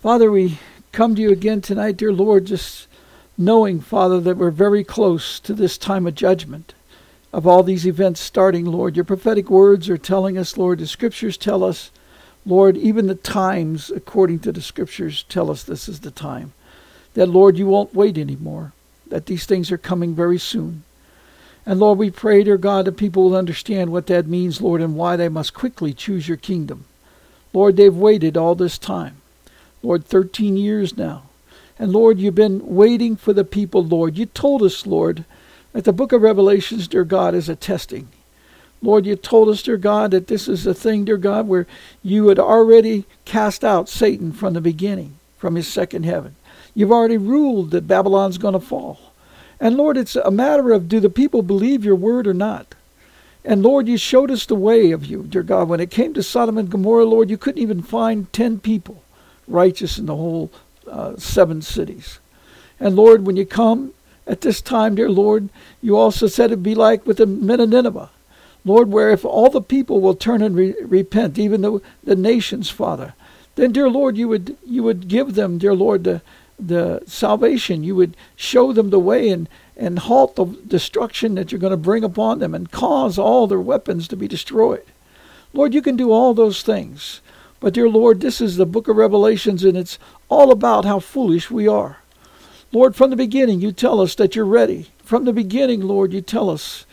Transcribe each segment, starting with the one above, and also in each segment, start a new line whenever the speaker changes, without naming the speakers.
Father, we come to you again tonight, dear Lord, just knowing, Father, that we're very close to this time of judgment of all these events starting, Lord. Your prophetic words are telling us, Lord, the scriptures tell us, Lord, even the times, according to the scriptures, tell us this is the time. That, Lord, you won't wait anymore, that these things are coming very soon. And Lord, we pray, dear God, that people will understand what that means, Lord, and why they must quickly choose your kingdom. Lord, they've waited all this time. Lord, 13 years now. And Lord, you've been waiting for the people, Lord. You told us, Lord, that the book of Revelations, dear God, is a testing. Lord, you told us, dear God, that this is a thing, dear God, where you had already cast out Satan from the beginning, from his second heaven. You've already ruled that Babylon's going to fall. And Lord, it's a matter of do the people believe your word or not? And Lord, you showed us the way of you, dear God. When it came to Sodom and Gomorrah, Lord, you couldn't even find ten people righteous in the whole uh, seven cities. And Lord, when you come at this time, dear Lord, you also said it'd be like with the men of Nineveh. Lord, where if all the people will turn and re- repent, even the, the nations, Father, then, dear Lord, you would you would give them, dear Lord, the the salvation. You would show them the way and, and halt the destruction that you're going to bring upon them and cause all their weapons to be destroyed. Lord, you can do all those things. But, dear Lord, this is the book of Revelations, and it's all about how foolish we are. Lord, from the beginning, you tell us that you're ready. From the beginning, Lord, you tell us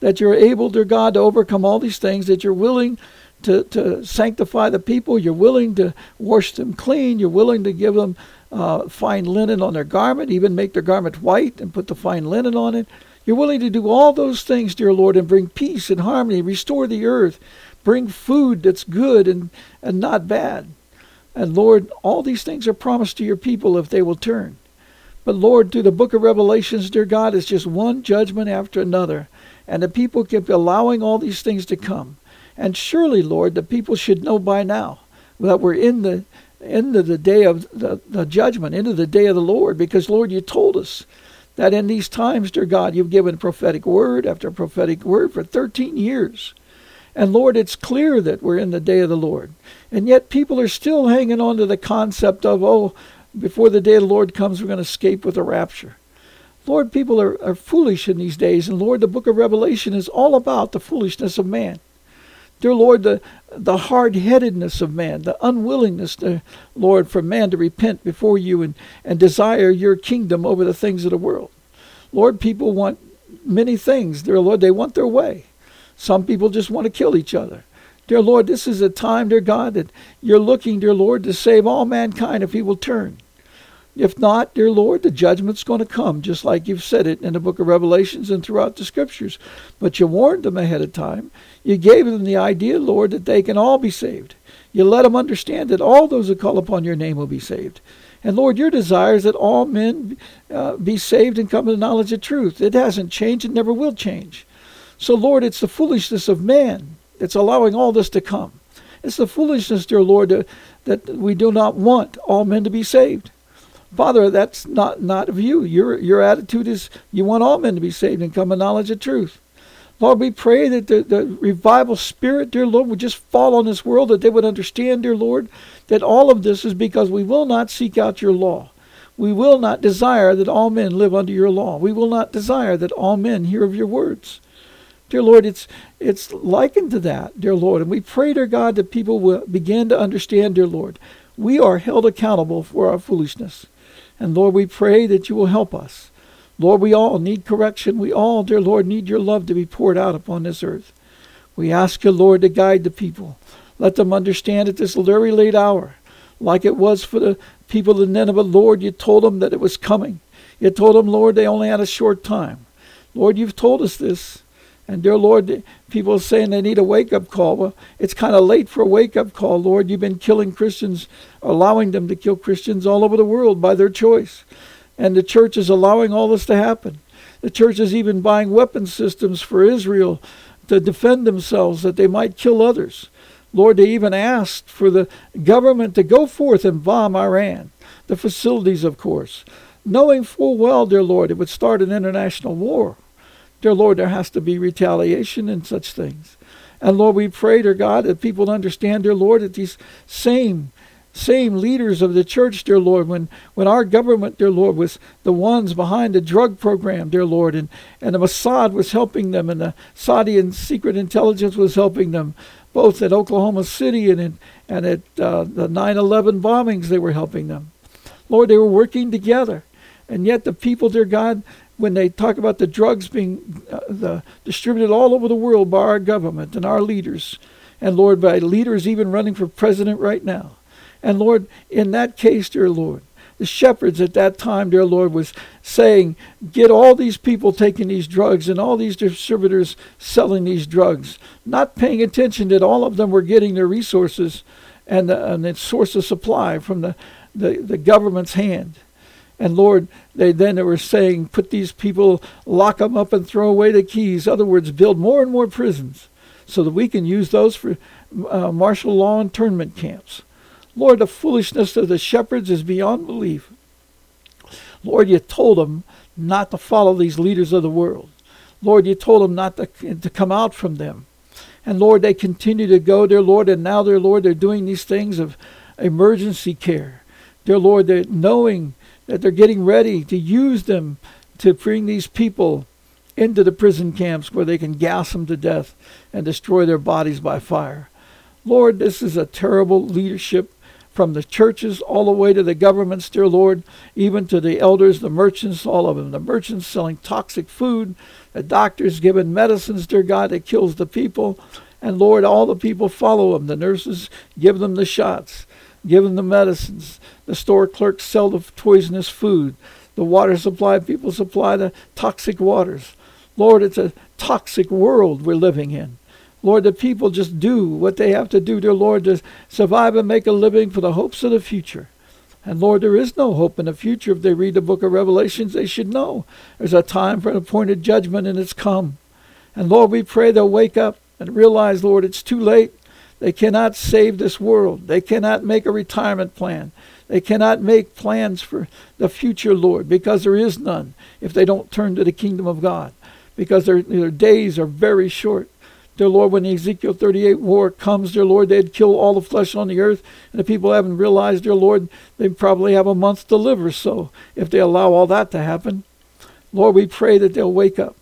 that you're able, dear God, to overcome all these things, that you're willing to, to sanctify the people, you're willing to wash them clean, you're willing to give them uh, fine linen on their garment, even make their garment white and put the fine linen on it. You're willing to do all those things, dear Lord, and bring peace and harmony, restore the earth, bring food that's good and, and not bad. And Lord, all these things are promised to your people if they will turn. But Lord, through the book of Revelations, dear God, it's just one judgment after another. And the people keep allowing all these things to come. And surely, Lord, the people should know by now that we're in the into the day of the, the judgment, into the day of the Lord, because Lord, you told us that in these times, dear God, you've given prophetic word after prophetic word for 13 years. And Lord, it's clear that we're in the day of the Lord. And yet people are still hanging on to the concept of, oh, before the day of the Lord comes, we're going to escape with a rapture. Lord, people are, are foolish in these days. And Lord, the book of Revelation is all about the foolishness of man. Dear Lord, the, the hard headedness of man, the unwillingness, to, Lord, for man to repent before you and, and desire your kingdom over the things of the world. Lord, people want many things. Dear Lord, they want their way. Some people just want to kill each other. Dear Lord, this is a time, dear God, that you're looking, dear Lord, to save all mankind if he will turn. If not, dear Lord, the judgment's going to come, just like you've said it in the book of Revelations and throughout the scriptures. But you warned them ahead of time. You gave them the idea, Lord, that they can all be saved. You let them understand that all those who call upon your name will be saved. And Lord, your desire is that all men uh, be saved and come to the knowledge of truth. It hasn't changed, it never will change. So, Lord, it's the foolishness of man that's allowing all this to come. It's the foolishness, dear Lord, that, we do not want all men to be saved. Father, that's not, not of you. Your, your attitude is you want all men to be saved and come to knowledge of truth. Lord, we pray that the, the revival spirit, dear Lord, would just fall on this world, that they would understand, dear Lord, that all of this is because we will not seek out your law. We will not desire that all men live under your law. We will not desire that all men hear of your words. Dear Lord, it's it's likened to that, dear Lord. And we pray, dear God, that people will begin to understand, dear Lord, we are held accountable for our foolishness. And Lord, we pray that you will help us. Lord, we all need correction. We all, dear Lord, need your love to be poured out upon this earth. We ask you, Lord, to guide the people. Let them understand at this very late hour, like it was for the people of Nineveh, Lord, you told them that it was coming. You told them, Lord, they only had a short time. Lord, you've told us this. And dear Lord, people saying they need a wake up call. Well, it's kind of late for a wake up call, Lord. You've been killing Christians, allowing them to kill Christians all over the world by their choice. And the church is allowing all this to happen. The church is even buying weapon systems for Israel to defend themselves that they might kill others. Lord, they even asked for the government to go forth and bomb Iran, the facilities, of course, knowing full well, dear Lord, it would start an international war. Dear Lord, there has to be retaliation and such things. And Lord, we pray, dear God, that people understand, dear Lord, that these same same leaders of the church, dear Lord, when, when our government, dear Lord, was the ones behind the drug program, dear Lord, and, and the Mossad was helping them, and the Saudi and secret intelligence was helping them, both at Oklahoma City and, in, and at uh, the 9 11 bombings, they were helping them. Lord, they were working together. And yet, the people, dear God, when they talk about the drugs being uh, the, distributed all over the world by our government and our leaders, and Lord, by leaders even running for president right now. And Lord, in that case, dear Lord, the shepherds at that time, dear Lord, was saying, get all these people taking these drugs and all these distributors selling these drugs, not paying attention that all of them were getting their resources and the, and the source of supply from the, the, the government's hand. And Lord, they then they were saying, put these people, lock them up and throw away the keys. In other words, build more and more prisons so that we can use those for uh, martial law internment camps. Lord, the foolishness of the shepherds is beyond belief. Lord, you told them not to follow these leaders of the world. Lord, you told them not to, to come out from them. And Lord, they continue to go, dear Lord, and now, dear Lord, they're doing these things of emergency care. Dear Lord, they're knowing that they're getting ready to use them to bring these people into the prison camps where they can gas them to death and destroy their bodies by fire. Lord, this is a terrible leadership from the churches all the way to the governments, dear Lord, even to the elders, the merchants, all of them. The merchants selling toxic food, the doctors giving medicines, dear God, that kills the people. And Lord, all the people follow them. The nurses give them the shots give them the medicines. The store clerks sell the poisonous food. The water supply people supply the toxic waters. Lord, it's a toxic world we're living in. Lord, the people just do what they have to do, dear Lord, to survive and make a living for the hopes of the future. And Lord, there is no hope in the future. If they read the book of Revelations, they should know there's a time for an appointed judgment and it's come. And Lord, we pray they'll wake up and realize, Lord, it's too late. They cannot save this world. They cannot make a retirement plan. They cannot make plans for the future, Lord, because there is none if they don't turn to the kingdom of God, because their, their days are very short. Dear Lord, when the Ezekiel 38 war comes, dear Lord, they'd kill all the flesh on the earth, and the people haven't realized, dear Lord, they probably have a month to live or so if they allow all that to happen. Lord, we pray that they'll wake up.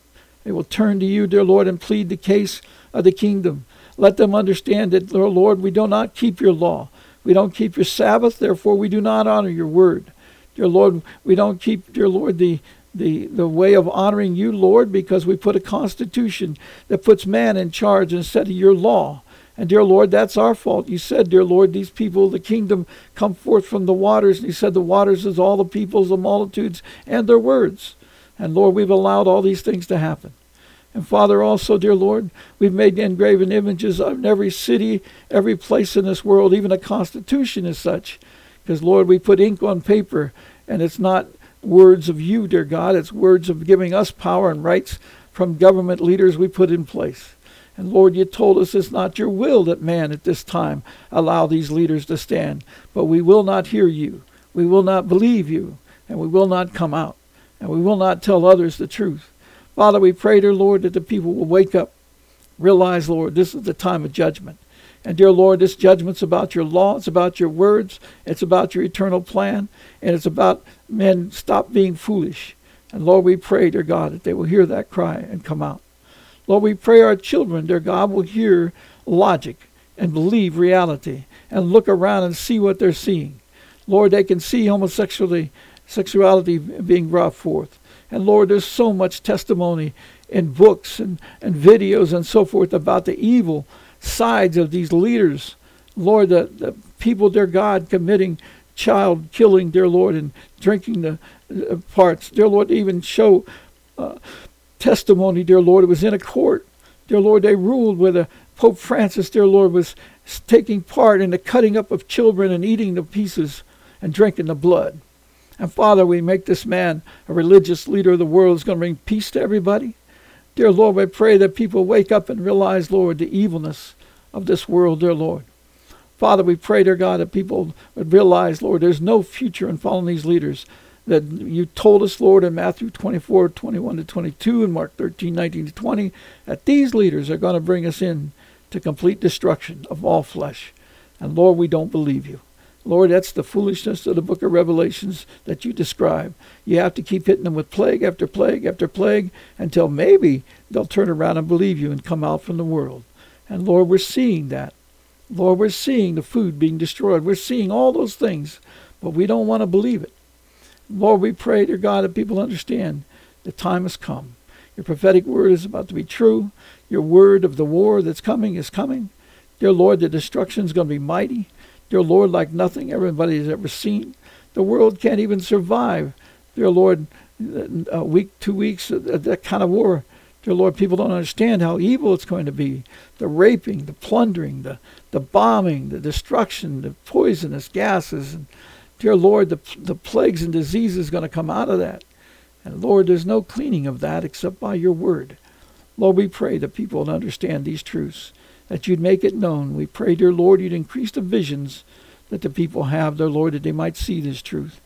They will turn to you, dear Lord, and plead the case of the kingdom. Let them understand that, Lord, we do not keep your law. We don't keep your Sabbath, therefore we do not honor your word. Dear Lord, we don't keep, dear Lord, the, the, the way of honoring you, Lord, because we put a constitution that puts man in charge instead of your law. And dear Lord, that's our fault. You said, dear Lord, these people, the kingdom, come forth from the waters. And you said the waters is all the peoples, the multitudes, and their words. And Lord, we've allowed all these things to happen. And Father, also, dear Lord, we've made engraven images of every city, every place in this world, even a constitution is such. Because, Lord, we put ink on paper, and it's not words of you, dear God, it's words of giving us power and rights from government leaders we put in place. And Lord, you told us it's not your will that man at this time allow these leaders to stand. But we will not hear you. We will not believe you. And we will not come out. And we will not tell others the truth. Father, we pray, dear Lord, that the people will wake up, realize, Lord, this is the time of judgment. And dear Lord, this judgment's about your law, it's about your words, it's about your eternal plan, and it's about men stop being foolish. And Lord, we pray, dear God, that they will hear that cry and come out. Lord, we pray our children, dear God, will hear logic and believe reality and look around and see what they're seeing. Lord, they can see homosexuality sexuality being brought forth. And Lord, there's so much testimony in books and, and videos and so forth about the evil sides of these leaders. Lord, the, the people, dear God, committing child killing, dear Lord, and drinking the uh, parts. Dear Lord, even show uh, testimony, dear Lord. It was in a court Dear Lord, they ruled where the Pope Francis, dear Lord, was taking part in the cutting up of children and eating the pieces and drinking the blood. And Father, we make this man a religious leader of the world who's going to bring peace to everybody. Dear Lord, we pray that people wake up and realize, Lord, the evilness of this world, dear Lord. Father, we pray, dear God, that people would realize, Lord, there's no future in following these leaders. That you told us, Lord, in Matthew 24, 21 to 22, and Mark 13, 19 to 20, that these leaders are going to bring us in to complete destruction of all flesh. And Lord, we don't believe you. Lord, that's the foolishness of the book of Revelations that you describe. You have to keep hitting them with plague after plague after plague until maybe they'll turn around and believe you and come out from the world. And Lord, we're seeing that. Lord, we're seeing the food being destroyed. We're seeing all those things, but we don't want to believe it. Lord, we pray, dear God, that people understand the time has come. Your prophetic word is about to be true. Your word of the war that's coming is coming. Dear Lord, the destruction is going to be mighty. Dear Lord, like nothing everybody has ever seen. The world can't even survive, dear Lord, a week, two weeks, uh, that kind of war. Dear Lord, people don't understand how evil it's going to be. The raping, the plundering, the, the bombing, the destruction, the poisonous gases. And dear Lord, the, the plagues and diseases going to come out of that. And Lord, there's no cleaning of that except by your word. Lord, we pray that people would understand these truths that you'd make it known. We pray, dear Lord, you'd increase the visions that the people have, dear Lord, that they might see this truth.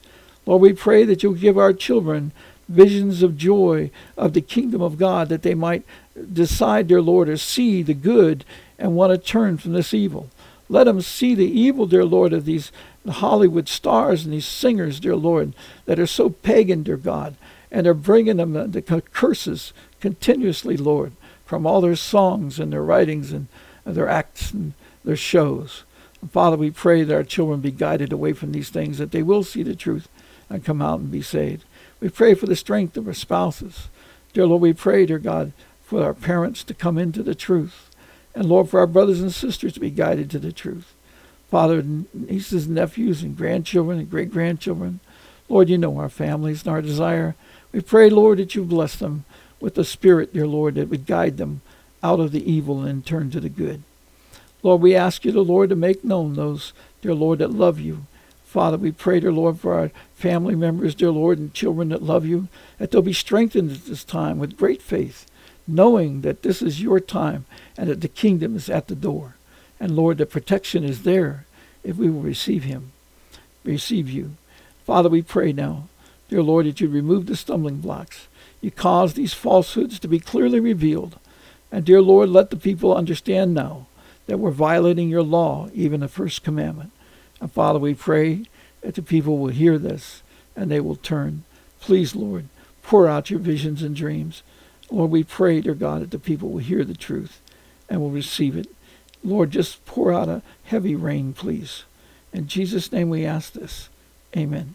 Lord, we pray that you'll give our children visions of joy of the kingdom of God, that they might decide, dear Lord, to see the good and want to turn from this evil. Let them see the evil, dear Lord, of these Hollywood stars and these singers, dear Lord, that are so pagan, dear God, and are bringing them the curses continuously, Lord, from all their songs and their writings and their acts and their shows. Father, we pray that our children be guided away from these things, that they will see the truth and come out and be saved. We pray for the strength of our spouses. Dear Lord, we pray, dear God, for our parents to come into the truth. And Lord, for our brothers and sisters to be guided to the truth. Father, nieces, and nephews, and grandchildren and great grandchildren. Lord, you know our families and our desire. We pray, Lord, that you bless them with the Spirit, dear Lord, that would guide them out of the evil and turn to the good. Lord, we ask you, the Lord, to make known those, dear Lord, that love you. Father, we pray, dear Lord, for our family members, dear Lord, and children that love you, that they'll be strengthened at this time with great faith, knowing that this is your time and that the kingdom is at the door. And Lord, the protection is there if we will receive him, receive you. Father, we pray now, dear Lord, that you remove the stumbling blocks. You cause these falsehoods to be clearly revealed and dear Lord, let the people understand now that we're violating your law, even the first commandment. And Father, we pray that the people will hear this and they will turn. Please, Lord, pour out your visions and dreams. Lord, we pray, dear God, that the people will hear the truth and will receive it. Lord, just pour out a heavy rain, please. In Jesus' name we ask this. Amen.